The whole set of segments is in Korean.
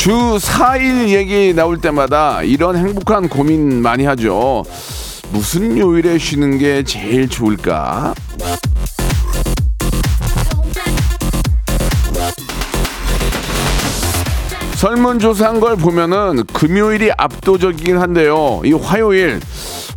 주 4일 얘기 나올 때마다 이런 행복한 고민 많이 하죠. 무슨 요일에 쉬는 게 제일 좋을까? 설문조사한 걸 보면은 금요일이 압도적이긴 한데요. 이 화요일,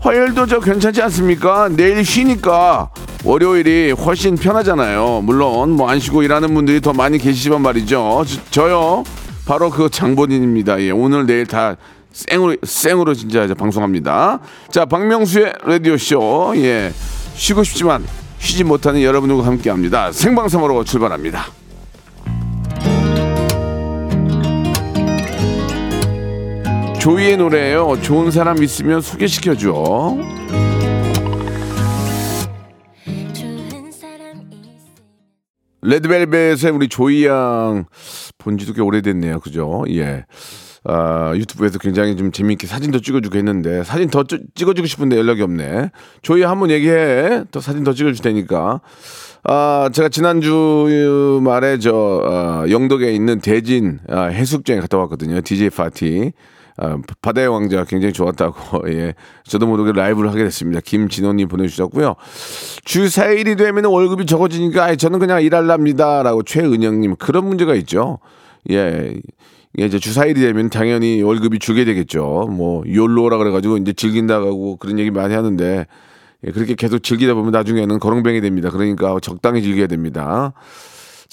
화요일도 저 괜찮지 않습니까? 내일 쉬니까 월요일이 훨씬 편하잖아요. 물론 뭐 안 쉬고 일하는 분들이 더 많이 계시지만 말이죠. 저, 요 바로 그 장본인입니다. 예, 오늘 내일 다 생으로 생으로 진짜 방송합니다. 자, 박명수의 라디오 쇼. 예. 쉬고 싶지만 쉬지 못하는 여러분들과 함께 합니다. 생방송으로 출발합니다. 조이의 노래예요. 좋은 사람 있으면 소개시켜 줘. 레드벨벳의 우리 조이 양 본지도 꽤 오래됐네요. 그죠? 예. 아, 유튜브에서 굉장히 좀 재미있게 사진도 찍어주고 했는데 사진 더 찌, 찍어주고 싶은데 연락이 없네. 조이 한번 얘기해. 더 사진 더 찍어줄 테니까. 아, 제가 지난주 말에 저 어, 영덕에 있는 대진 아, 해수욕장에 갔다 왔거든요. DJ 파티. 아, 바다의 왕자 굉장히 좋았다고 예 저도 모르게 라이브를 하게 됐습니다. 김진호님 보내주셨고요. 주 4일이 되면 월급이 적어지니까 아이, 저는 그냥 일할랍니다라고 최은영님 그런 문제가 있죠. 예. 예, 이제 주 4일이 되면 당연히 월급이 주게 되겠죠. 뭐, 욜로라 그래가지고 이제 즐긴다고 그런 얘기 많이 하는데, 예, 그렇게 계속 즐기다 보면 나중에는 거렁뱅이 됩니다. 그러니까 적당히 즐겨야 됩니다.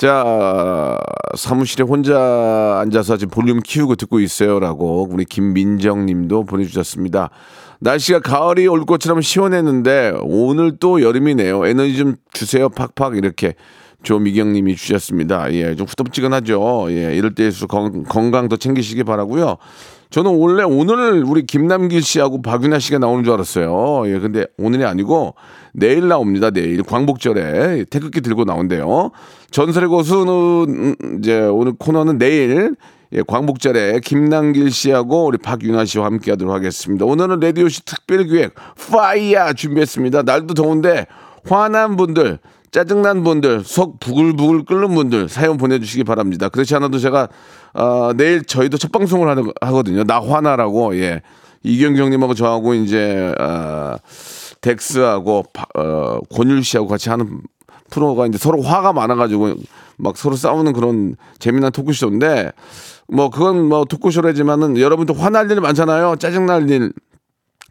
자, 사무실에 혼자 앉아서 지금 볼륨 키우고 듣고 있어요라고 우리 김민정 님도 보내주셨습니다. 날씨가 가을이 올 것처럼 시원했는데 오늘 또 여름이네요. 에너지 좀 주세요. 팍팍 이렇게 조미경 님이 주셨습니다. 예, 좀 후덥지근하죠. 예, 이럴 때일수록 건, 건강 더 챙기시기 바라고요. 저는 원래 오늘 우리 김남길 씨하고 박윤아 씨가 나오는 줄 알았어요. 예, 근데 오늘이 아니고 내일 나옵니다. 내일 광복절에 태극기 들고 나온대요. 전설의 고수는 이제 오늘 코너는 내일 예, 광복절에 김남길 씨하고 우리 박윤아 씨와 함께 하도록 하겠습니다. 오늘은 레디오쇼 특별 기획 fire 준비했습니다. 날도 더운데 화난 분들 짜증난 분들, 속 부글부글 끓는 분들 사연 보내주시기 바랍니다. 그렇지 않아도 제가 어, 내일 저희도 첫 방송을 하는, 하거든요. 나 화나라고 예 이경규님하고 저하고 이제 어, 덱스하고 어, 권율 씨하고 같이 하는 프로가 이제 서로 화가 많아가지고 막 서로 싸우는 그런 재미난 토크쇼인데 뭐 그건 뭐 토크쇼라지만은 여러분도 화날 일 많잖아요. 짜증날 일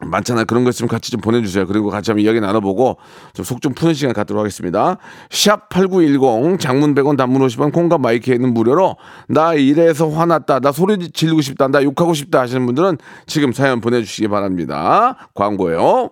많잖아요. 그런 거 있으면 같이 좀 보내주세요. 그리고 같이 한번 이야기 나눠보고 좀 속 좀 푸는 시간 갖도록 하겠습니다. 샵 8910 장문 100원 단문 50원 콩과 마이크에는 무료로 나 이래서 화났다. 나 소리 지르고 싶다. 나 욕하고 싶다 하시는 분들은 지금 사연 보내주시기 바랍니다. 광고예요.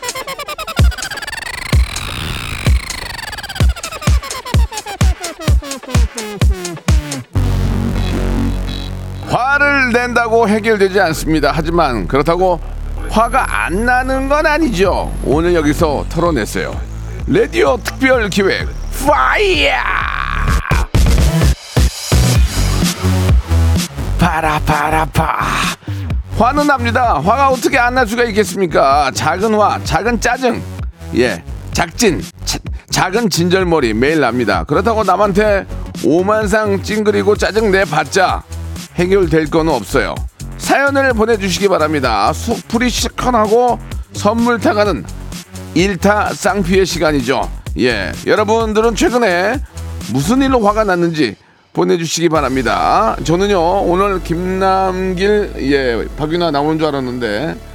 화를 낸다고 해결되지 않습니다. 하지만 그렇다고 화가 안 나는 건 아니죠. 오늘 여기서 털어냈어요. 라디오 특별 기획 파이어! 파라파라파 화는 납니다. 화가 어떻게 안 날 수가 있겠습니까? 작은 화, 작은 짜증, 예, 작진, 자- 작은 진절머리 매일 납니다. 그렇다고 남한테 오만상 찡그리고 짜증 내 봤자 해결될 건 없어요. 사연을 보내주시기 바랍니다. 속풀이 시원하고 선물 타가는 일타 쌍피의 시간이죠. 예, 여러분들은 최근에 무슨 일로 화가 났는지 보내주시기 바랍니다. 저는요 오늘 김남길 예 박윤아 나오는 줄 알았는데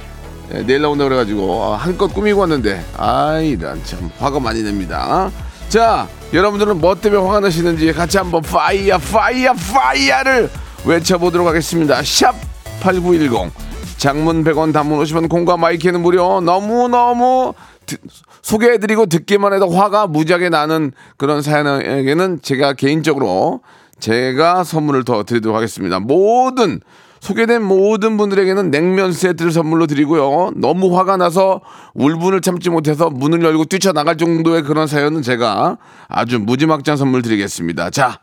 예, 내일 나온다 그래가지고 아, 한껏 꾸미고 왔는데 아이 난 참 화가 많이 냅니다. 자 여러분들은 뭐 때문에 화가 나시는지 같이 한번 파이야 파이야 파이야를 외쳐보도록 하겠습니다. 샵 8910 장문 100원 단문 50원 콩과 마이케이는 무료 너무너무 듣- 소개해드리고 듣기만 해도 화가 무지하게 나는 그런 사연에게는 제가 개인적으로 제가 선물을 더 드리도록 하겠습니다. 모든 소개된 모든 분들에게는 냉면 세트를 선물로 드리고요. 너무 화가 나서 울분을 참지 못해서 문을 열고 뛰쳐나갈 정도의 그런 사연은 제가 아주 무지막지한 선물 드리겠습니다. 자,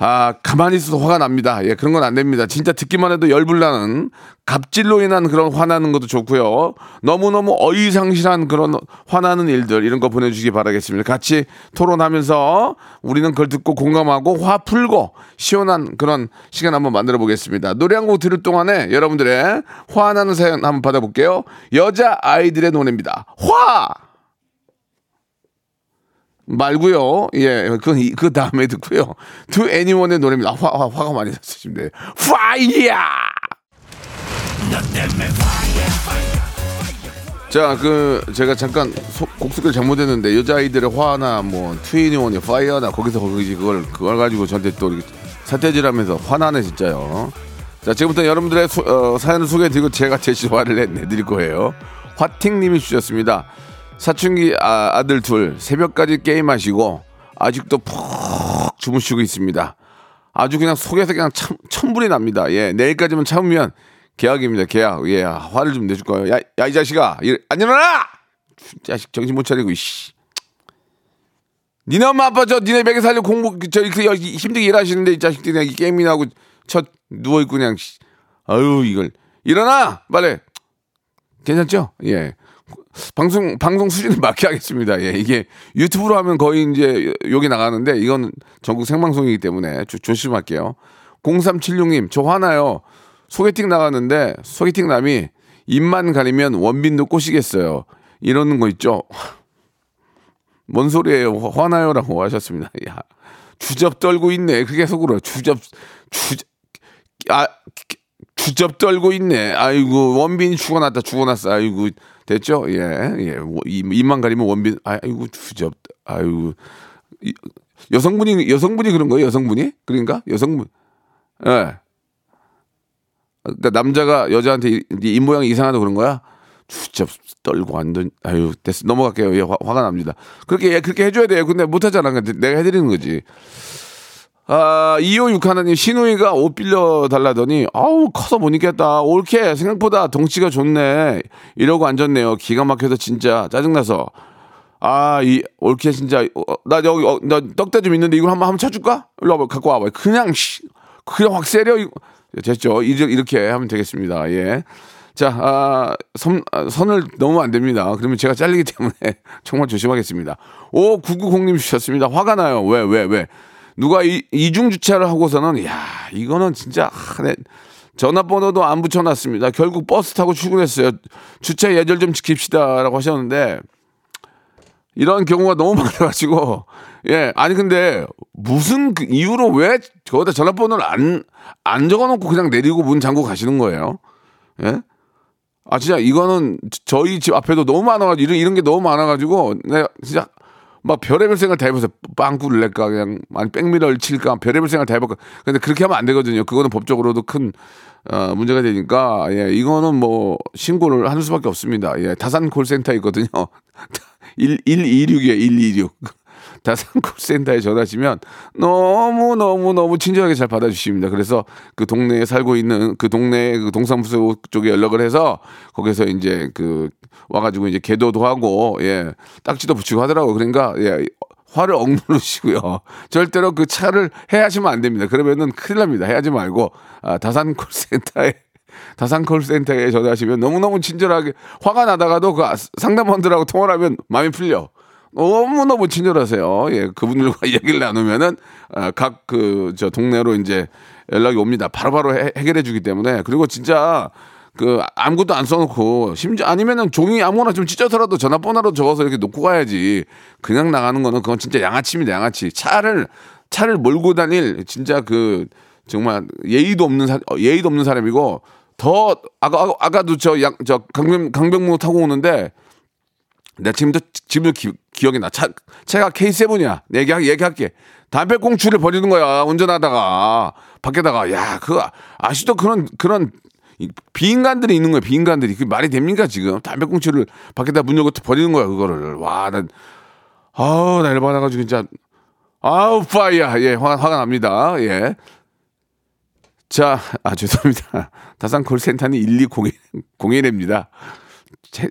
아, 가만히 있어도 화가 납니다. 예, 그런 건 안 됩니다. 진짜 듣기만 해도 열불나는 갑질로 인한 그런 화나는 것도 좋고요. 너무너무 어이상실한 그런 화나는 일들 이런 거 보내주시기 바라겠습니다. 같이 토론하면서 우리는 그걸 듣고 공감하고 화 풀고 시원한 그런 시간 한번 만들어 보겠습니다. 노래 한 곡 들을 동안에 여러분들의 화나는 사연 한번 받아볼게요. 여자 아이들의 노래입니다. 화! 말고요. 예, 그건 이- 그 다음에 듣고요. To Anyone의 노래입니다. 화, 화 화가 많이 났으시면 파이야. 자, 그 제가 잠깐 소- 곡 소개를 잘못했는데 여자 아이들의 화나 뭐 Anyone의 파이어나 거기서 거기지 그걸 그걸 가지고 저한테 또 사태질하면서 화나네 진짜요. 자, 지금부터 여러분들의 소- 어, 사연을 소개해드리고 제가 대신 화를 내, 내드릴 거예요. 화팅님이 주셨습니다. 사춘기 아, 들둘 새벽까지 게임하시고 아직도 푹 주무시고 있습니다. 아주 그냥 속에서 그냥 참, 천불이 납니다. 예, 내일까지만 참으면 계약입니다. 계약. 예, 화를 좀 내줄 거예요. 야, 야 이 자식아, 이- 안 일어나! 자식 정신 못 차리고 이씨. 니네 엄마 아빠 저 니네 먹여 살려 공부 저 이렇게 여- 힘들게 일하시는데 이 자식들이 그냥 이 게임이나 하고 첫 누워 있고 그냥 씨. 아유 이걸 일어나 빨리 괜찮죠? 예. 방송 방송 수준을 맞게 하겠습니다. 예, 이게 유튜브로 하면 거의 이제 여기 나가는데 이건 전국 생방송이기 때문에 조, 조심할게요. 0376님 저 화나요. 소개팅 나갔는데 소개팅 남이 입만 가리면 원빈도 꼬시겠어요. 이러는 거 있죠. 뭔 소리예요? 화- 화나요라고 하셨습니다. 야, 주접 떨고 있네. 그게 속으로 주접 주접 아 주접 떨고 있네. 아이고 원빈이 죽어났다 죽어났어. 아이고 됐죠? 예, 예. 이- 입만 가리면 원빈. 아이고 주접. 아이고 이- 여성분이 여성분이 그런 거예요? 여성분이? 그런가? 여성분. 예. 그러니까 남자가 여자한테 이- 입 모양이 이상하다 그런 거야? 주접 떨고 완전 아유 됐어 넘어갈게요. 예, 화, 화가 납니다. 그렇게 예, 그렇게 해줘야 돼요. 근데 못하잖아. 근데 내가 해드리는 거지. 아, 256 하나님, 신우이가 옷 빌려 달라더니, 아우, 커서 못 입겠다. 옳게, 생각보다 덩치가 좋네. 이러고 앉았네요. 기가 막혀서 진짜 짜증나서. 아, 이, 옳게 진짜, 어, 나 여기, 어, 나 떡대 좀 있는데 이걸 한번, 한번 쳐줄까? 일로 와봐, 갖고 와봐. 그냥, 씨, 그냥 확 세려. 이거. 됐죠. 이제 이렇게 하면 되겠습니다. 예. 자, 아, 선, 아, 선을 너무 안 됩니다. 그러면 제가 잘리기 때문에 정말 조심하겠습니다. 5990님 주셨습니다. 화가 나요. 왜, 왜, 왜? 누가 이, 이중 주차를 하고서는, 야 이거는 진짜, 아, 네. 전화번호도 안 붙여놨습니다. 결국 버스 타고 출근했어요. 주차 예절 좀 지킵시다. 라고 하셨는데, 이런 경우가 너무 많아가지고, 예, 아니, 근데, 무슨 그 이유로 왜 저기다 전화번호를 안, 안 적어놓고 그냥 내리고 문 잠고 가시는 거예요? 예? 아, 진짜 이거는 저희 집 앞에도 너무 많아가지고, 이런, 이런 게 너무 많아가지고, 내가 진짜 막 별의별 생각 다 해보세요. 빵꾸를 낼까, 그냥, 아니, 백미러를 칠까, 별의별 생각 다 해볼까. 근데 그렇게 하면 안 되거든요. 그거는 법적으로도 큰, 어, 문제가 되니까, 예, 이거는 뭐, 신고를 할 수밖에 없습니다. 예, 다산 콜센터 있거든요. 1, 126이에요, 126. 다산 콜센터에 전화하시면 너무 너무 너무 친절하게 잘 받아주십니다. 그래서 그 동네에 살고 있는 그 동네 그 동사무소 쪽에 연락을 해서 거기서 이제 그 와가지고 이제 개도도 하고 예 딱지도 붙이고 하더라고. 그러니까 예 화를 억누르시고요. 절대로 그 차를 해하시면 안 됩니다. 그러면은 큰일 납니다. 해하지 말고 아, 다산 콜센터에 다산 콜센터에 전화하시면 너무너무 친절하게 화가 나다가도 그 상담원들하고 통화를 하면 마음이 풀려. 너무너무 친절하세요. 예, 그분들과 이야기를 나누면은 아, 각그 저 동네로 이제 연락이 옵니다. 바로바로 해, 해결해 주기 때문에 그리고 진짜 그 아무것도 안 써놓고 심지어 아니면은 종이 아무거나 좀 찢어서라도 전화번호로 적어서 이렇게 놓고 가야지 그냥 나가는 거는 그건 진짜 양아치입니다 양아치 차를 차를 몰고 다닐 진짜 그 정말 예의도 없는 사, 어, 예의도 없는 사람이고 더 아까 아까- 아까도 저양저 강병 강병무 타고 오는데 내가 지금도 지금도 기, 기억이 나. 차 차가 K7이야. 얘기 얘기할게. 담배꽁초를 버리는 거야. 운전하다가 밖에다가 야 그거 아시도 그런 그런 이 비인간들이 있는 거야. 비인간들이 그 말이 됩니까 지금 담배꽁초를 밖에다 문 열고 버리는 거야 그거를. 와 난 아우 나 열받아 가지고 진짜 아우 파이야 예 화, 화가 납니다. 예. 자, 아, 죄송합니다. 다산 콜센터는 1201입니다.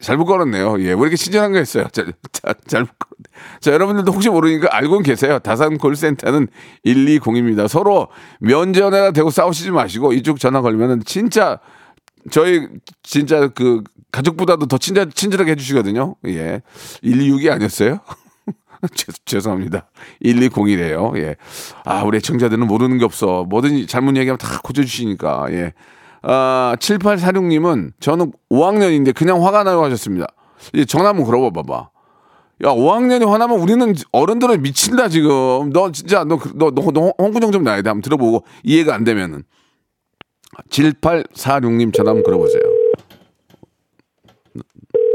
잘못 걸었네요. 예, 왜 이렇게 친절한 거 했어요? 자, 자, 잘못 걸었네. 자, 여러분들도 혹시 모르니까 알고는 계세요. 다산 콜센터는 120입니다. 서로 면전에다 대고 싸우시지 마시고 이쪽 전화 걸면은 진짜 저희 진짜 그 가족보다도 더 친절, 친절하게 해주시거든요. 예. 126이 아니었어요? 죄- 죄송합니다. 1201이에요. 예. 아, 우리 애청자들은 모르는 게 없어. 뭐든지 잘못 얘기하면 다 고쳐주시니까. 예. 아, 7846님은 저는 5학년인데 그냥 화가 나요 하셨습니다. 이 전화 한번 걸어봐 봐봐. 야, 5학년이 화나면 우리는 어른들은 미친다, 지금. 너 진짜, 너, 그- 너, 너, 너 홍구정 좀 나야 돼. 한번 들어보고 이해가 안 되면은. 7846님 전화 한번 걸어보세요.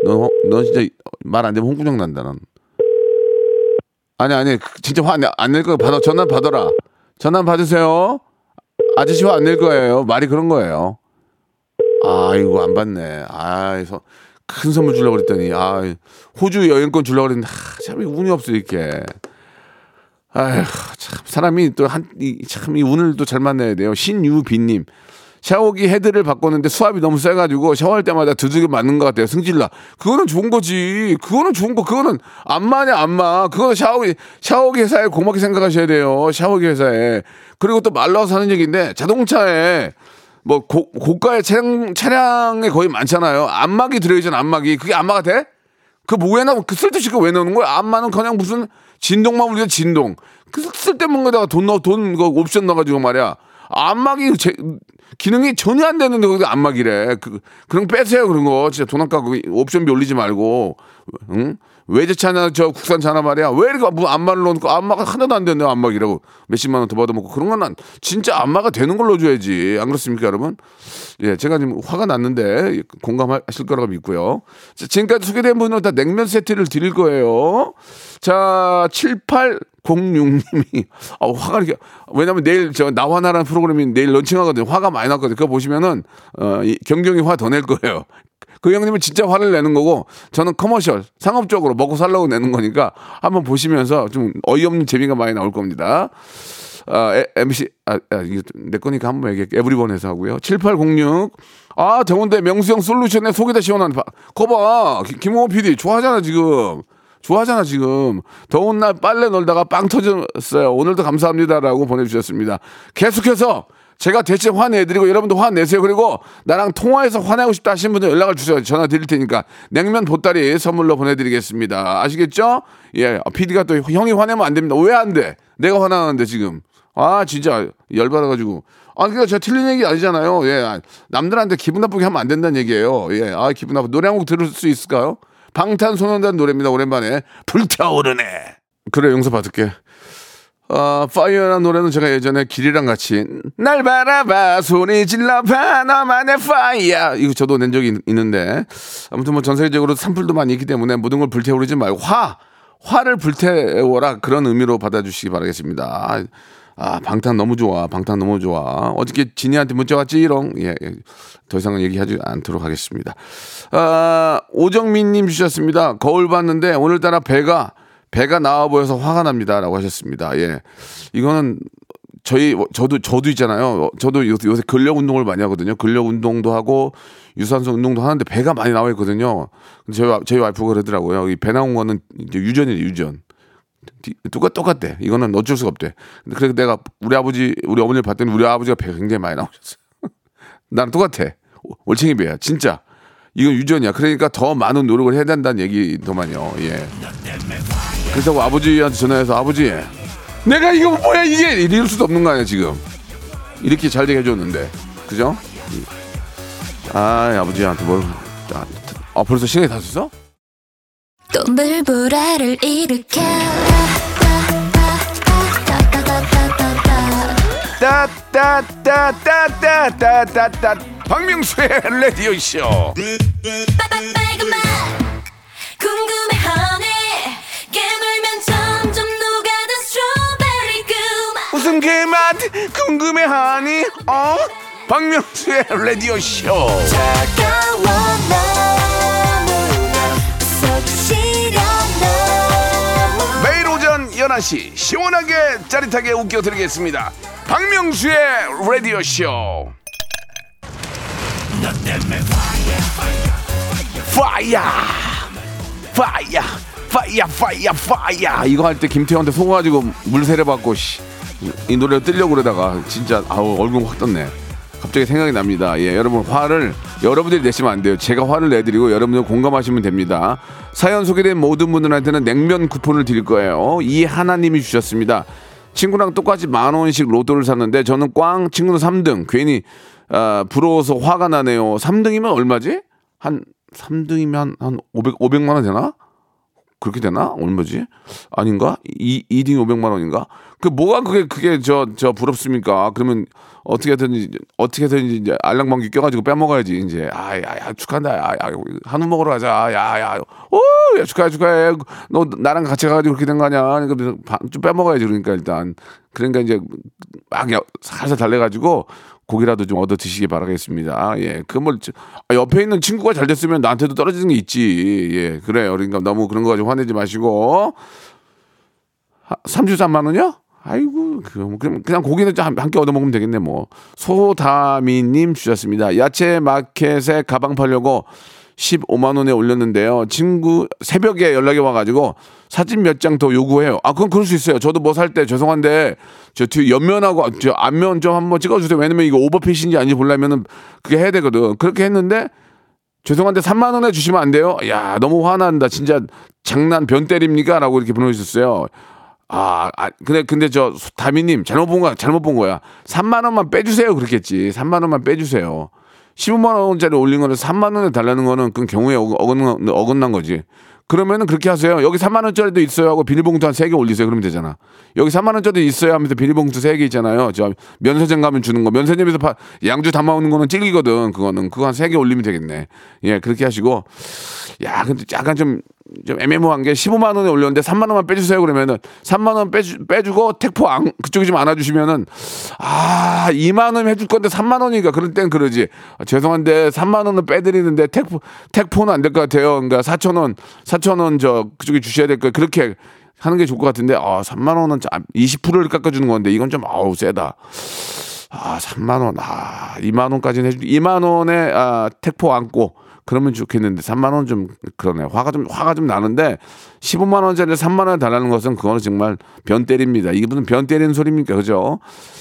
너, 너 진짜 말 안 되면 홍구정 난다, 난. 아니, 아니, 그- 진짜 화 안 낼 거야. 받아, 전화 받아라. 전화 받으세요. 아저씨 화 안 낼 거예요. 말이 그런 거예요. 아이고, 안 받네. 아이서. 큰 선물 주려고 그랬더니, 아, 호주 여행권 주려고 그랬는데, 아, 참, 운이 없어, 이렇게. 아휴, 참, 사람이 또 한, 이, 참, 이 운을 또 잘 만나야 돼요. 신유빈님. 샤워기 헤드를 바꿨는데 수압이 너무 세가지고 샤워할 때마다 두들겨 맞는 것 같아요. 승질나. 그거는 좋은 거지. 그거는 좋은 거. 그거는 안마냐, 안마. 그거는 샤워기, 샤워기 회사에 고맙게 생각하셔야 돼요. 샤워기 회사에. 그리고 또 말라서 하는 얘기인데 자동차에 뭐 고, 고가의 차량, 차량에 거의 많잖아요. 안마기 들어있잖아, 안마기. 그게 안마가 돼? 그 뭐에 나고 그 쓸데없이 그거 왜 넣는 거야? 안마는 그냥 무슨 진동만 울리는 진동. 그 쓸데없는 거다가 돈 넣어 돈 그 옵션 넣어가지고 말이야. 안마기 제, 기능이 전혀 안 되는데 거기 안마기래. 그 그런 거 빼세요 그런 거. 진짜 돈 아까고 옵션비 올리지 말고. 응? 외제차나 저 국산차나 말이야. 왜 이렇게 뭐 안마를 넣고 안마가 하나도 안 되네 안마기라고 몇십만 원 더 받아먹고 그런 건난 진짜 안마가 되는 걸로 줘야지. 안 그렇습니까 여러분? 예, 제가 지금 화가 났는데 공감하실 거라고 믿고요. 자, 지금까지 소개된 분은 다 냉면 세트를 드릴 거예요. 자, 7806님이 아, 화가 이렇게 왜냐면 내일 저 나화나라는 프로그램이 내일 런칭하거든요. 화가 많이 났거든요. 그거 보시면은 어, 이 경경이 화 더 낼 거예요. 그 형님은 진짜 화를 내는 거고 저는 커머셜 상업적으로 먹고 살라고 내는 거니까 한번 보시면서 좀 어이없는 재미가 많이 나올 겁니다. 아, 에- MC, 아, 아, 이게 내 거니까 한번 얘기할게. 에브리번에서 하고요. 7806. 아, 더운데 명수형 솔루션에 속이 다 시원한, 바- 거봐. 기- 김홍호 PD 좋아하잖아, 지금. 좋아하잖아, 지금. 더운 날 빨래 널다가 빵 터졌어요. 오늘도 감사합니다라고 보내주셨습니다. 계속해서 제가 대체 화내드리고 여러분도 화내세요. 그리고 나랑 통화해서 화내고 싶다 하시는 분들 연락을 주세요. 전화 드릴 테니까 냉면 보따리 선물로 보내드리겠습니다. 아시겠죠? 예, PD가 또 형이 화내면 안 됩니다. 왜 안 돼? 내가 화나는데 지금. 아 진짜 열받아가지고. 아 그러니까 제가 틀린 얘기 아니잖아요. 예, 아, 남들한테 기분 나쁘게 하면 안 된다는 얘기예요. 예, 아 기분 나쁘. 노래 한 곡 들을 수 있을까요? 방탄소년단 노래입니다. 오랜만에 불타오르네. 그래 용서해줄게. 아, fire라는 노래는 제가 예전에 길이랑 같이 날 바라봐 소리 질러봐 너만의 fire 이거 저도 낸 적이 있, 는데 아무튼 뭐 전 세계적으로 산불도 많이 있기 때문에 모든 걸 불태우지 말고 화 화를 불태워라 그런 의미로 받아주시기 바라겠습니다. 아, 아 방탄 너무 좋아 방탄 너무 좋아 어저께 진이한테 문자 왔지롱 예, 예. 더 이상은 얘기하지 않도록 하겠습니다. 아 오정민 님 주셨습니다. 거울 봤는데 오늘따라 배가 배가 나와 보여서 화가 납니다라고 하셨습니다. 예. 이거는 저희 저도 저도 있잖아요. 저도 요새, 요새 근력 운동을 많이 하거든요. 근력 운동도 하고 유산소 운동도 하는데 배가 많이 나와 있거든요. 근데 저희 와- 저희 와이프가 그러더라고요. 이 배 나온 거는 이제 유전이래 유전. 디- 똑같 똑같대. 이거는 어쩔 수가 없대. 근데 그래서 내가 우리 아버지 우리 어머니를 봤더니 우리 아버지가 배가 굉장히 많이 나오셨어요. 나랑 똑같아. 올챙이 배야. 진짜. 이건 유전이야. 그러니까 더 많은 노력을 해야 된다는 얘기더만요. 예. 그래서 아버지한테 전화해서 아버지 내가 이거 뭐야 이게 이럴 수도 없는 거 아니야 지금 이렇게 잘 되게 해줬는데 그죠? 아 아버지한테 뭘 아, 아 벌써 시간이 다 됐어? 또 물보라를 일으켜 따따따따따따따따 박명수의 라디오 쇼. 무슨 그맛 궁금해하니? 어? 박명수의 라디오 쇼. 차가워 너무나 11시 시원하게 짜릿하게 웃겨드리겠습니다. 박명수의 라디오 쇼. 파이어 파이어 파이어 파이어 파이어 이거 할 때 김태형한테 속아가지고 물 세례받고 씨, 이 노래를 틀려고 그러다가 진짜 아우 얼굴 확 떴네 갑자기 생각이 납니다 예 여러분 화를 여러분들이 내시면 안 돼요 제가 화를 내드리고 여러분들 공감하시면 됩니다 사연 소개된 모든 분들한테는 냉면 쿠폰을 드릴 거예요 이 하나님이 주셨습니다 친구랑 똑같이 만 원씩 로또를 샀는데 저는 꽝 친구는 3등 괜히 아, 부러워서 화가 나네요 3등이면 얼마지? 한 3등이면 한 500, 500만 원 되나? 그렇게 되나? 얼마지? 아닌가? 이 2등이 500만 원인가? 그 뭐가 그게 그게 저 저 부럽습니까? 그러면 어떻게든지 어떻게든지 이제 알랑방귀 껴가지고 빼먹어야지 이제 아야야 축하한다 야야 한우 먹으러 가자 야야 오야 축하해 축하해 너 나랑 같이 가가지고 그렇게 된 거 아니야? 그러니까 반- 좀 빼먹어야지 그러니까 일단 그러니까 이제 막 야- 살살 달래가지고 고기라도 좀 얻어 드시기 바라겠습니다. 예, 그뭘 옆에 있는 친구가 잘 됐으면 나한테도 떨어지는 게 있지. 예, 그래요. 그러니까 너무 그런 거 가지고 화내지 마시고 33만 원이요? 아이고, 그, 그럼 그냥 고기는 한개 얻어 먹으면 되겠네, 뭐. 소다미님 주셨습니다. 야채 마켓에 가방 팔려고 15만 원에 올렸는데요. 친구 새벽에 연락이 와가지고 사진 몇 장 더 요구해요. 아, 그건 그럴 수 있어요. 저도 뭐 살 때 죄송한데 저 뒤에 옆면하고 저 앞면 좀 한번 찍어주세요. 왜냐면 이거 오버핏인지 아닌지 보려면은 그게 해야 되거든. 그렇게 했는데 죄송한데 3만 원에 주시면 안 돼요? 야 너무 화난다. 진짜 장난 변 때립니까? 라고 이렇게 보내주셨어요. 아, 아 근데 근데 저 다미님 잘못 본 거야. 잘못 본 거야. 3만 원만 빼주세요. 그렇겠지. 3만 원만 빼주세요. 15만 원짜리 올린 거는 3만 원에 달라는 거는 그건 경우에 어긋- 어긋난, 거지. 그러면은 그렇게 하세요. 여기 3만 원짜리도 있어요 하고 비닐봉투 한세개 올리세요. 그러면 되잖아. 여기 3만 원짜리 있어요 하면서 비닐봉투 세개 있잖아요. 저 면세점 가면 주는 거. 면세점에서 파- 양주 담아오는 거는 찔리거든. 그거는 그거 한세개 올리면 되겠네. 예, 그렇게 하시고 야, 근데 약간 좀, 좀 애매모호한 게 15만 원에 올렸는데 3만 원만 빼주세요 그러면은 3만 원 빼주, 빼주고 택포 안, 그쪽이 좀 안아주시면은 아, 2만 원 해줄 건데 3만 원이니까 그럴 땐 그러지. 아, 죄송한데 3만 원은 빼드리는데 택포, 택포는 안 될 것 같아요. 그러니까 4천 원, 4천 원 저 그쪽에 주셔야 될 거예요. 그렇게 하는 게 좋을 것 같은데 아, 3만 원은 20%를 깎아주는 건데 이건 좀 아우 세다. 아, 3만 원. 아, 2만 원까지는 해 주 2만 원에 아, 택포 안고 그러면 좋겠는데 3만 원 좀 그러네. 화가 좀 화가 좀 나는데 15만 원짜리 3만 원 달라는 것은 그거는 정말 변 때립니다. 이게 무슨 변 때리는 소리입니까? 그죠?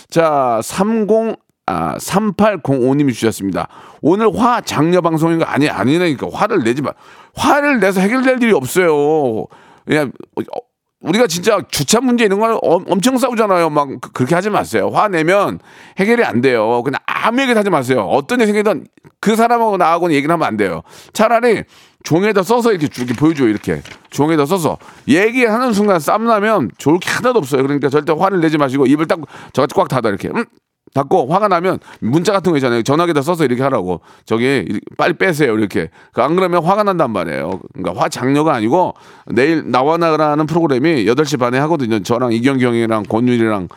자, 30 아, 3805님이 주셨습니다. 오늘 화 장려 방송인 거 아니 아니라니까 화를 내지 마. 화를 내서 해결될 일이 없어요. 그냥 어, 우리가 진짜 주차 문제 이런 걸 엄- 엄청 싸우잖아요. 막 그- 그렇게 하지 마세요. 화 내면 해결이 안 돼요. 그냥 아무 얘기 하지 마세요. 어떤 일이 생기든 그 사람하고 나하고는 얘기를 하면 안 돼요. 차라리 종에다 써서 이렇게 쭉 이렇게 보여줘요. 이렇게 종에다 써서 얘기하는 순간 쌈 나면 좋을 게 하나도 없어요. 그러니까 절대 화를 내지 마시고 입을 딱 저같이 꽉 닫아 이렇게. 음? 닫고 화가 나면 문자 같은 거 있잖아요. 전화기에다 써서 이렇게 하라고. 저기 빨리 빼세요. 이렇게. 그안 그러면 화가 난단 말이에요. 그러니까 화 장려가 아니고 내일 나와 나라는 프로그램이 8시 반에 하거든요. 저랑 이경기 형이랑 권율이랑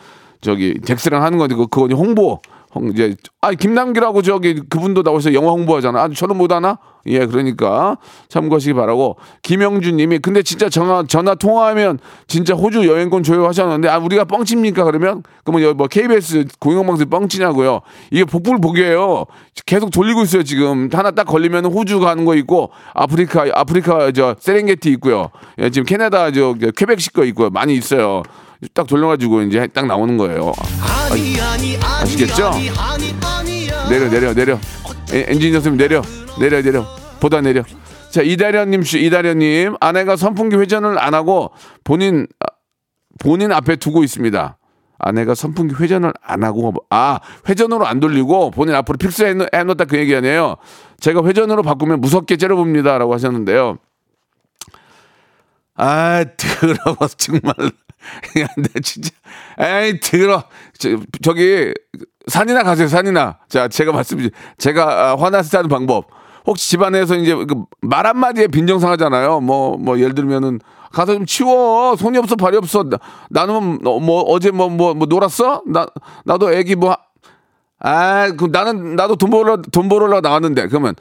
저기 덱스랑 하는 건데 그 그거 홍보 홍 이제 아 김남기라고 저기 그분도 나오셔서 영화 홍보하잖아. 아 저는 못 하나? 예, 그러니까 참고하시기 바라고. 김영준 님이 근데 진짜 전화 전화 통화하면 진짜 호주 여행권 조율하셨는데 아 우리가 뻥칩니까 그러면 그러면 여기 뭐 KBS 공영방송 뻥치냐고요. 이게 복불 복이에요. 계속 돌리고 있어요 지금 하나 딱 걸리면 호주 가는 거 있고 아프리카 아프리카 저 세렝게티 있고요. 예, 지금 캐나다 저 퀘벡식 거 있고요. 많이 있어요. 딱 돌려가지고 이제 딱 나오는 거예요. 아시겠죠? 내려 내려 내려 에, 엔지니어 선생님 내려 내려 내려 보다 내려 자 이다련님 씨 이다련님 아내가 선풍기 회전을 안 하고 본인 아, 본인 앞에 두고 있습니다 아내가 선풍기 회전을 안 하고 아 회전으로 안 돌리고 본인 앞으로 픽스 해놓- 해놓았다 그 얘기 아니에요 제가 회전으로 바꾸면 무섭게 째려봅니다라고 하셨는데요 아 더러워 정말 야, 나 진짜. 에이, 들어. 저, 저기, 산이나 가세요, 산이나. 자, 제가 말씀드리, 제가 아, 화나서 사는 방법. 혹시 집안에서 이제 그말 한마디에 빈정상하잖아요. 뭐, 뭐, 예를 들면은, 가서 좀 치워. 손이 없어, 발이 없어. 나, 나는 뭐, 뭐, 어제 뭐, 뭐, 뭐, 놀았어? 나, 나도 애기 뭐, 아, 그 나는, 나도 돈 벌러, 돈 벌으러 나왔는데. 그러면,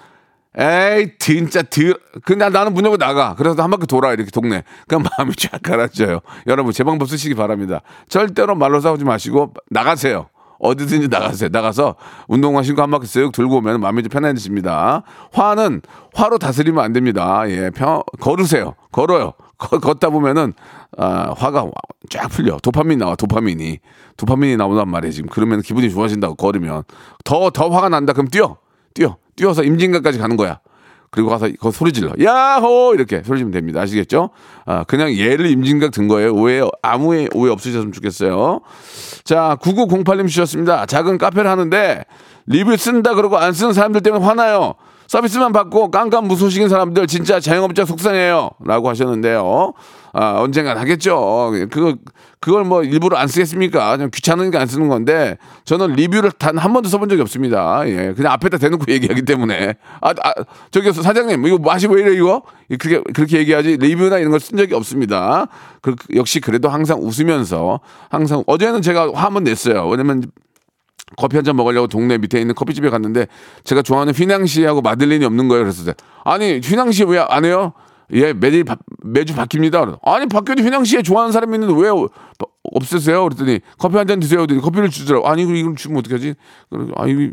에이, 진짜, 드, 그냥 나는 문 열고 나가. 그래서 한 바퀴 돌아, 이렇게 동네. 그럼 마음이 쫙 가라앉아요. 여러분, 제 방법 쓰시기 바랍니다. 절대로 말로 싸우지 마시고, 나가세요. 어디든지 나가세요. 나가서 운동화 신고 한 바퀴 쓱 들고 오면 마음이 좀 편해지십니다. 화는 화로 다스리면 안 됩니다. 예, 편, 걸으세요. 걸어요. 거- 걷다 보면은, 아, 화가 쫙 풀려. 도파민 나와, 도파민이. 도파민이 나오단 말이에요. 지금 그러면 기분이 좋아진다고 걸으면. 더, 더 화가 난다. 그럼 뛰어. 뛰어. 뛰어서 임진각까지 가는 거야. 그리고 가서 거 소리 질러. 야호! 이렇게 소리 지르면 됩니다. 아시겠죠? 아, 그냥 얘를 임진각 든 거예요. 오해, 아무 오해 없으셨으면 좋겠어요. 자, 9908님 주셨습니다. 작은 카페를 하는데 리뷰 쓴다 그러고 안 쓰는 사람들 때문에 화나요. 서비스만 받고 깜깜 무소식인 사람들 진짜 자영업자 속상해요. 라고 하셨는데요. 아, 언젠간 하겠죠. 그거, 그걸 뭐 일부러 안 쓰겠습니까? 그냥 귀찮으니까 안 쓰는 건데 저는 리뷰를 단 한 번도 써본 적이 없습니다. 예. 그냥 앞에다 대놓고 얘기하기 때문에. 아, 아 저기 사장님, 이거 맛이 왜 이래, 이거? 그렇게, 그렇게 얘기하지. 리뷰나 이런 걸 쓴 적이 없습니다. 그, 역시 그래도 항상 웃으면서 항상 어제는 제가 화 한 번 냈어요. 왜냐면 커피 한 잔 먹으려고 동네 밑에 있는 커피집에 갔는데 제가 좋아하는 휘낭시하고 마들렌이 없는 거예요. 그래서 아니 휘낭시 왜 안 해요? 예 매일 바- 매주 바뀝니다. 아니 바뀌어도 휘낭시에 좋아하는 사람이 있는데 왜 어- 없으세요? 그랬더니 커피 한 잔 드세요. 그랬더니 커피를 주더라고. 아니 이걸 주면 어떡하지? 그래서 아니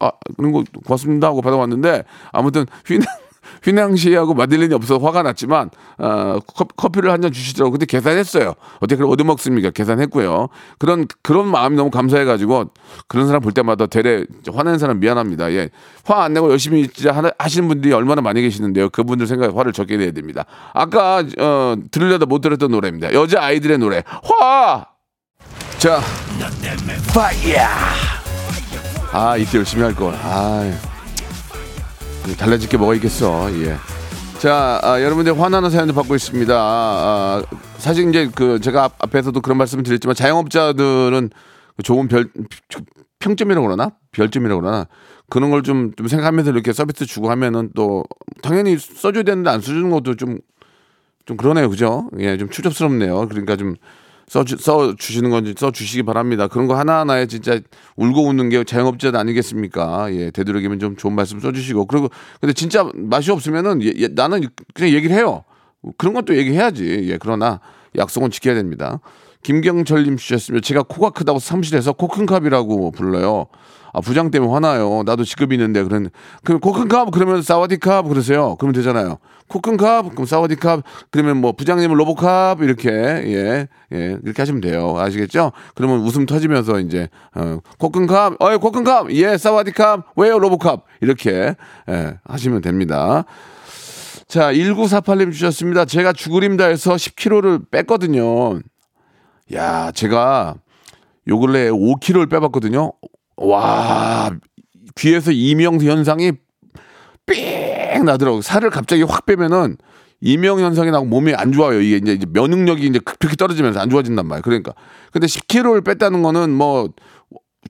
아 그런 거 고맙습니다 하고 받아왔는데 아무튼 휘낭 휘낭시하고 마들렌이 없어서 화가 났지만 어, 커, 피를 한 잔 주시더라고. 근데 계산했어요. 어떻게 그걸 얻어먹습니까? 계산했고요. 그런 그런 마음이 너무 감사해가지고 그런 사람 볼 때마다 되레 화내는 사람 미안합니다. 예, 화 안 내고 열심히 진짜 하시는 분들이 얼마나 많이 계시는데요. 그분들 생각에 화를 적게 내야 됩니다. 아까 어, 들으려다 못 들었던 노래입니다. 여자 아이들의 노래 화. 자, 파이야. 아 이때 열심히 할 걸. 아. 달라질 게 뭐가 있겠어. 예. 자, 아, 여러분들 화나는 사연을 받고 있습니다. 아, 사실 이제 그 제가 앞, 앞에서도 그런 말씀을 드렸지만 자영업자들은 좋은 별 평점이라고 그러나 별점이라고 그러나 그런 걸 좀 좀 생각하면서 이렇게 서비스 주고 하면은 또 당연히 써줘야 되는데 안 써주는 것도 좀 좀 그러네요, 그죠? 예, 좀 추접스럽네요. 그러니까 좀 써, 써 주시는 건지 써 주시기 바랍니다. 그런 거 하나하나에 진짜 울고 웃는 게 자영업자 아니겠습니까? 예, 되도록이면 좀 좋은 말씀 써주시고. 그리고 근데 진짜 맛이 없으면은 예, 예, 나는 그냥 얘기를 해요. 그런 건또 얘기해야지. 예, 그러나 약속은 지켜야 됩니다. 김경철님 주셨으면 제가 코가 크다고 사무실에서 코큰캅이라고 불러요. 아, 부장 때문에 화나요. 나도 직급이 있는데 그런 그럼 코큰캅 그러면 사와디캅 그러세요. 그러면 되잖아요. 코큰캅 그럼 사와디캅 그러면 뭐 부장님은 로보캅 이렇게 예, 예, 그렇게 하시면 돼요. 아시겠죠? 그러면 웃음 터지면서 이제 어, 코큰캅 어이 코큰캅 예, 사와디캅 왜요 로보캅 이렇게 예, 하시면 됩니다. 자, 1948님 주셨습니다. 제가 죽으림다해서 10kg를 뺐거든요. 야, 제가 요 근래에 5kg를 빼봤거든요. 와, 귀에서 이명 현상이 삥 나더라고요. 살을 갑자기 확 빼면은 이명 현상이 나고 몸이 안 좋아요. 이게 이제 면역력이 이제 급격히 떨어지면서 안 좋아진단 말이에요. 그러니까. 근데 10kg를 뺐다는 거는 뭐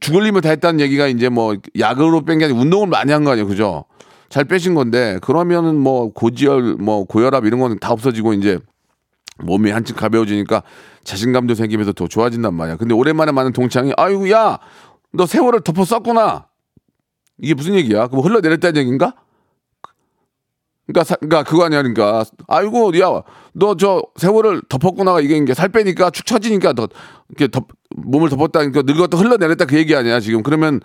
죽을 힘을 다 했다는 얘기가 이제 뭐 약으로 뺀 게 아니라 운동을 많이 한 거 아니에요. 그죠? 잘 빼신 건데 그러면은 뭐 고지혈 뭐 고혈압 이런 거는 다 없어지고 이제 몸이 한층 가벼워지니까 자신감도 생기면서 더 좋아진단 말이야. 근데 오랜만에 많은 동창이 아이고 야 너 세월을 덮어 썼구나. 이게 무슨 얘기야? 그럼 흘러내렸다는 얘기인가? 그러니까, 사- 그러니까 그거 아니야, 그러니까 아이고 야 너 저 세월을 덮었구나가 이게 이게 살 빼니까 축 처지니까 더 이렇게 덮 몸을 덮었다니까 늙었다 흘러내렸다 그 얘기 아니야 지금 그러면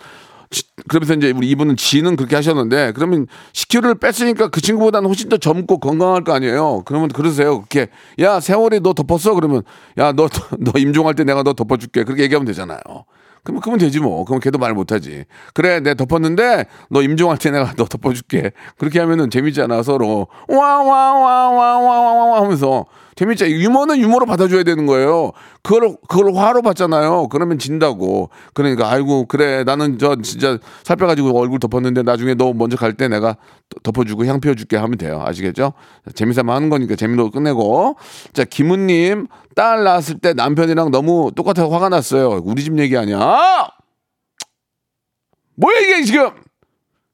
지- 그러면서 이제 우리 이분은 지는 그렇게 하셨는데 그러면 10kg를 뺐으니까 그 친구보다는 훨씬 더 젊고 건강할 거 아니에요. 그러면 그러세요. 그렇게 야 세월이 너 덮었어 그러면 야 너 너 임종할 때 내가 너 덮어줄게 그렇게 얘기하면 되잖아요. 그러면 그러면 되지 뭐. 그럼 걔도 말 못하지. 그래, 내 덮었는데 너 임종할 때 내가 너 덮어줄게. 그렇게 하면은 재밌잖아 서로 와와와와와와 하면서 재밌죠. 유머는 유머로 받아줘야 되는 거예요. 그걸 그걸 화로 받잖아요. 그러면 진다고. 그러니까 아이고 그래 나는 저 진짜 살 빼가지고 얼굴 덮었는데 나중에 너 먼저 갈 때 내가 덮어주고 향 피워줄게 하면 돼요. 아시겠죠? 재미삼아 하는 거니까 재미로 끝내고. 자 김은님 딸 낳았을 때 남편이랑 너무 똑같아서 화가 났어요. 우리 집 얘기 아니야. 아! 뭐야 이게 지금?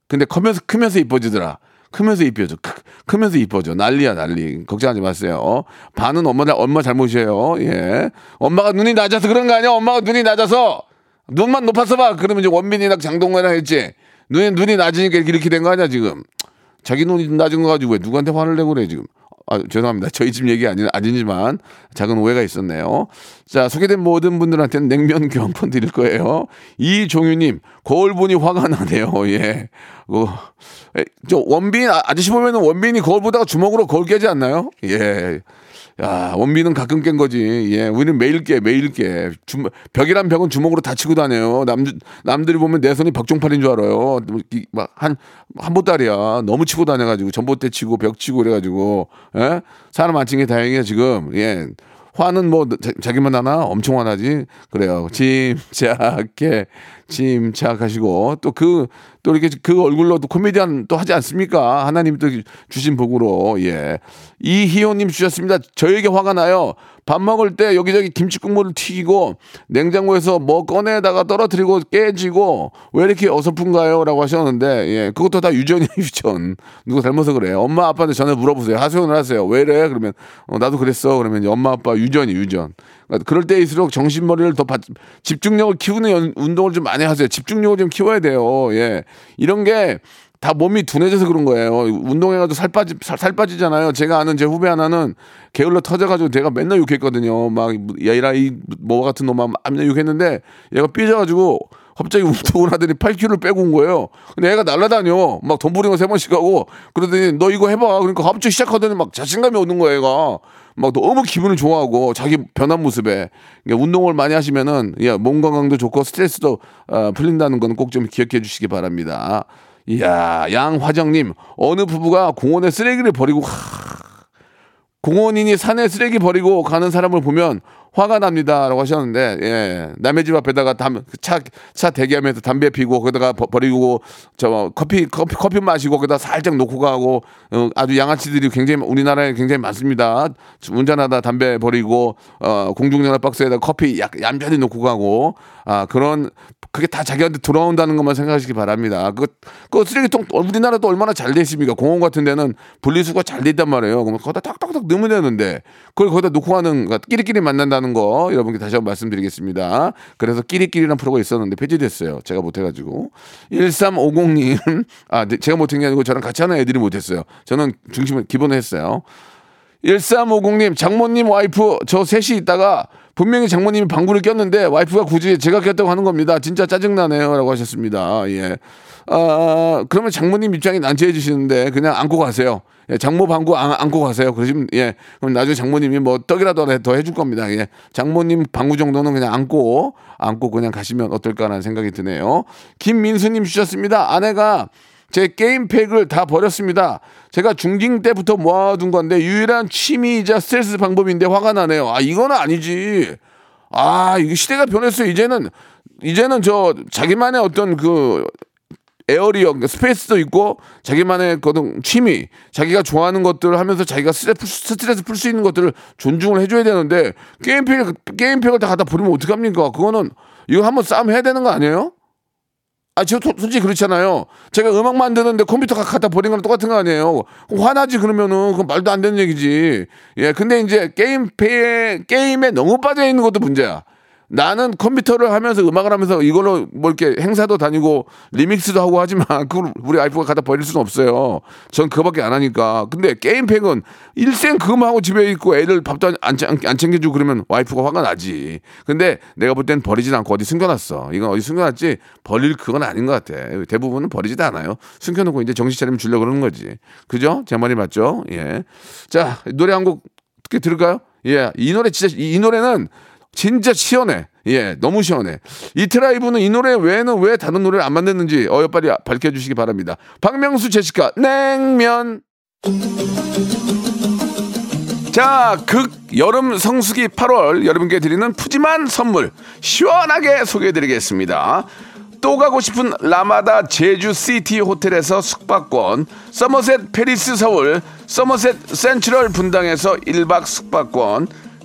근데 크면서 크면서 이뻐지더라. 크면서 이뻐져. 크, 크면서 이뻐져. 난리야 난리. 걱정하지 마세요. 반은 엄마 엄마 잘못이에요. 예. 엄마가 눈이 낮아서 그런 거 아니야? 엄마가 눈이 낮아서 눈만 높아서 봐. 그러면 이제 원빈이랑 장동건이랑 했지. 눈이 눈이 낮으니까 이렇게 된 거 아니야 지금? 자기 눈이 낮은 거 가지고 왜 누구한테 화를 내고 그래 지금? 아, 죄송합니다. 저희 집 얘기 아니, 아니지만 작은 오해가 있었네요. 자, 소개된 모든 분들한테는 냉면 교환권 드릴 거예요. 이종유님, 거울 보니 화가 나네요. 예. 어, 에, 저 원빈, 아- 아저씨 보면은 원빈이 거울 보다가 주먹으로 거울 깨지 않나요? 예. 야, 원빈은 가끔 깬 거지. 예, 우리는 매일 깨, 매일 깨. 주, 벽이란 벽은 주먹으로 다 치고 다녀요. 남, 남들이 보면 내 손이 박종팔인 줄 알아요. 뭐 막, 한, 한 보따리야. 너무 치고 다녀가지고, 전봇대 치고, 벽 치고 그래가지고, 예? 사람 안 친 게 다행이야, 지금. 예. 화는 뭐, 자, 자기만 하나? 엄청 화나지? 그래요. 침착해. 침착하시고. 또 그, 또 이렇게 그 얼굴로 또 코미디언 또 하지 않습니까? 하나님 또 주신 복으로. 예. 이희호님 주셨습니다. 저에게 화가 나요. 밥 먹을 때 여기저기 김치 국물을 튀기고 냉장고에서 뭐 꺼내다가 떨어뜨리고 깨지고 왜 이렇게 어설픈가요? 라고 하셨는데 예 그것도 다 유전이에요 유전. 누가 닮아서 그래 엄마 아빠한테 전화 물어보세요. 하소연을 하세요. 왜 이래? 그러면 어, 나도 그랬어. 그러면 엄마 아빠 유전이 유전. 그러니까 그럴 때일수록 정신머리를 더 받- 집중력을 키우는 연- 운동을 좀 많이 하세요. 집중력을 좀 키워야 돼요. 예. 이런 게 다 몸이 둔해져서 그런 거예요. 운동해가지고 살 빠지 살, 살 빠지잖아요. 제가 아는 제 후배 하나는 게을러 터져가지고 내가 맨날 욕했거든요. 막 야이라 이뭐 같은 놈아 막 맨날 욕했는데 얘가 삐져가지고 갑자기 운동을 하더니 8kg를 빼고 온 거예요. 근데 애가 날라다녀. 막돈 부린 거세 번씩 하고 그러더니 너 이거 해봐. 그러니까 갑자기 시작하더니 막 자신감이 오는 거예요. 얘가. 막 너무 기분을 좋아하고 자기 변한 모습에 그러니까 운동을 많이 하시면은 야, 몸 건강도 좋고 스트레스도 어, 풀린다는 건 꼭 좀 기억해 주시기 바랍니다. 이야, 양화정님, 어느 부부가 공원에 쓰레기를 버리고, 하, 공원이니 산에 쓰레기 버리고 가는 사람을 보면 화가 납니다라고 하셨는데, 예, 남의 집 앞에다가 담, 차, 차 대기하면서 담배 피고, 거기다가 버, 버리고, 저, 커피, 커피, 커피 마시고, 거기다 살짝 놓고 가고, 어, 아주 양아치들이 굉장히, 우리나라에 굉장히 많습니다. 운전하다 담배 버리고, 어, 공중전화 박스에다 커피 약, 얌전히 놓고 가고, 아, 그런, 그게 다 자기한테 돌아온다는 것만 생각하시기 바랍니다. 그, 그 쓰레기통, 우리나라도 얼마나 잘 돼 있습니까? 공원 같은 데는 분리수거가 잘돼 있단 말이에요. 그러면 거기다 탁탁탁 넣으면 되는데, 그걸 거기다 놓고 가는, 거, 끼리끼리 만난다 는 거, 여러분께 다시 한번 말씀드리겠습니다. 그래서 끼리끼리라는 프로가 있었는데 폐지됐어요. 제가 못해가지고. 1350님, 아, 네, 제가 못한 게 아니고 저랑 같이 하는 애들이 못했어요. 저는 중심을 기본에 했어요. 1350님, 장모님 와이프 저 셋이 있다가 분명히 장모님이 방구를 꼈는데 와이프가 굳이 제가 꼈다고 하는 겁니다. 진짜 짜증나네요. 라고 하셨습니다. 예. 아, 그러면 장모님 입장이 난처해 주시는데 그냥 안고 가세요. 예, 장모 방구 안, 안고 가세요. 그러시면, 예. 그럼 나중에 장모님이 뭐 떡이라도 더 해줄 겁니다. 예. 장모님 방구 정도는 그냥 안고, 안고 그냥 가시면 어떨까라는 생각이 드네요. 김민수님 주셨습니다. 아내가 제 게임팩을 다 버렸습니다. 제가 중딩 때부터 모아둔 건데 유일한 취미이자 스트레스 방법인데 화가 나네요. 아 이거는 아니지. 아 이게 시대가 변했어요. 이제는 이제는 저 자기만의 어떤 그 area space도 있고 자기만의 거든 취미 자기가 좋아하는 것들을 하면서 자기가 스트레스 풀 수 있는 것들을 존중을 해줘야 되는데 게임팩 게임팩을 다 갖다 버리면 어떡합니까? 그거는 이거 한번 싸움 해야 되는 거 아니에요? 아, 저 소- 솔직히 그렇잖아요. 제가 음악 만드는데 컴퓨터 가- 갖다 버리는 거랑 똑같은 거 아니에요. 화나지 그러면은 그건 말도 안 되는 얘기지. 예, 근데 이제 게임팩 게임에 너무 빠져 있는 것도 문제야. 나는 컴퓨터를 하면서 음악을 하면서 이걸로 뭐 이렇게 행사도 다니고 리믹스도 하고 하지만 그걸 우리 와이프가 갖다 버릴 수는 없어요. 전 그거밖에 안 하니까. 근데 게임팩은 일생 그거만 하고 집에 있고 애들 밥도 안, 안, 안 챙겨주고 그러면 와이프가 화가 나지. 근데 내가 볼 땐 버리진 않고 어디 숨겨놨어. 이건 어디 숨겨놨지 버릴 그건 아닌 것 같아. 대부분은 버리지도 않아요. 숨겨놓고 이제 정신 차리면 주려고 그러는 거지. 그죠? 제 말이 맞죠? 예. 자, 노래 한곡 어떻게 들을까요? 예. 이 노래 진짜, 이, 이 노래는 진짜 시원해. 예, 너무 시원해. 이트라이브는 이 노래 외에는 왜 다른 노래를 안 만드는지 어여빨리 밝혀주시기 바랍니다. 박명수 제시카 냉면. 자, 극 여름 성수기 8월 여러분께 드리는 푸짐한 선물 시원하게 소개해 드리겠습니다. 또 가고 싶은 라마다 제주 시티 호텔에서 숙박권, 서머셋 팰리스 서울, 서머셋 센트럴 분당에서 1박 숙박권,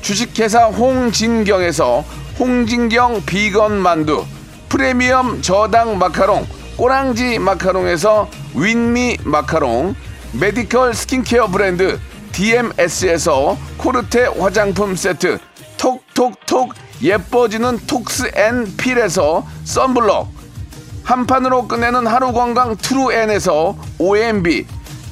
주식회사 홍진경에서 홍진경 비건 만두, 프리미엄 저당 마카롱, 꼬랑지 마카롱에서 윈미 마카롱, 메디컬 스킨케어 브랜드 DMS에서 코르테 화장품 세트, 톡톡톡 예뻐지는 톡스 앤 필에서 썬블럭, 한 판으로 끝내는 하루 건강 트루엔에서 OMB,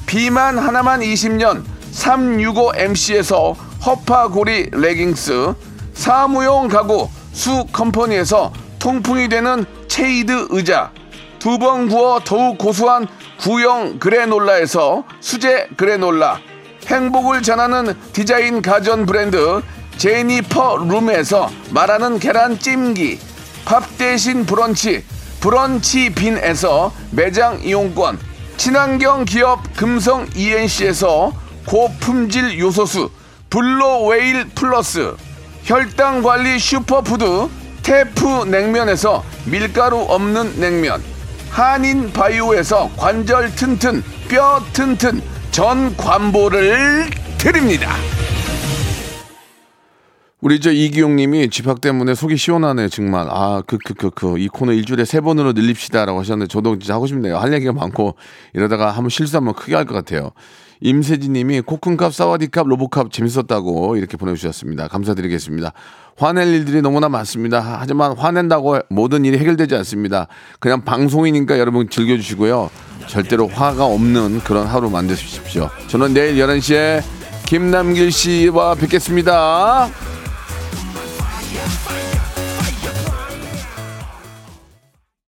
비만 하나만 20년 365MC에서 허파고리 레깅스, 사무용 가구 수 컴퍼니에서 통풍이 되는 체이드 의자, 두 번 구워 더욱 고소한 구형 그래놀라에서 수제 그래놀라, 행복을 전하는 디자인 가전 브랜드 제니퍼 룸에서 말하는 계란 찜기, 밥 대신 브런치, 브런치 빈에서 매장 이용권, 친환경 기업 금성 ENC에서 고품질 요소수, 블로웨일 플러스, 혈당 관리 슈퍼푸드, 테프 냉면에서 밀가루 없는 냉면, 한인 바이오에서 관절 튼튼, 뼈 튼튼, 전 관보를 드립니다. 우리 저 이기용님이 집합 때문에 속이 시원하네 정말. 아그 그 그 그. 이 코너 일주일에 세 번으로 늘립시다라고 하셨는데 저도 진짜 하고 싶네요. 할 얘기가 많고 이러다가 한번 실수하면 크게 할 것 같아요 임세진님이 코쿤캅 사와디캅 로보캅 재밌었다고 이렇게 보내주셨습니다. 감사드리겠습니다. 화낼 일들이 너무나 많습니다. 하지만 화낸다고 모든 일이 해결되지 않습니다. 그냥 방송이니까 여러분 즐겨주시고요. 절대로 화가 없는 그런 하루 만드십시오. 저는 내일 11시에 김남길 씨와 뵙겠습니다.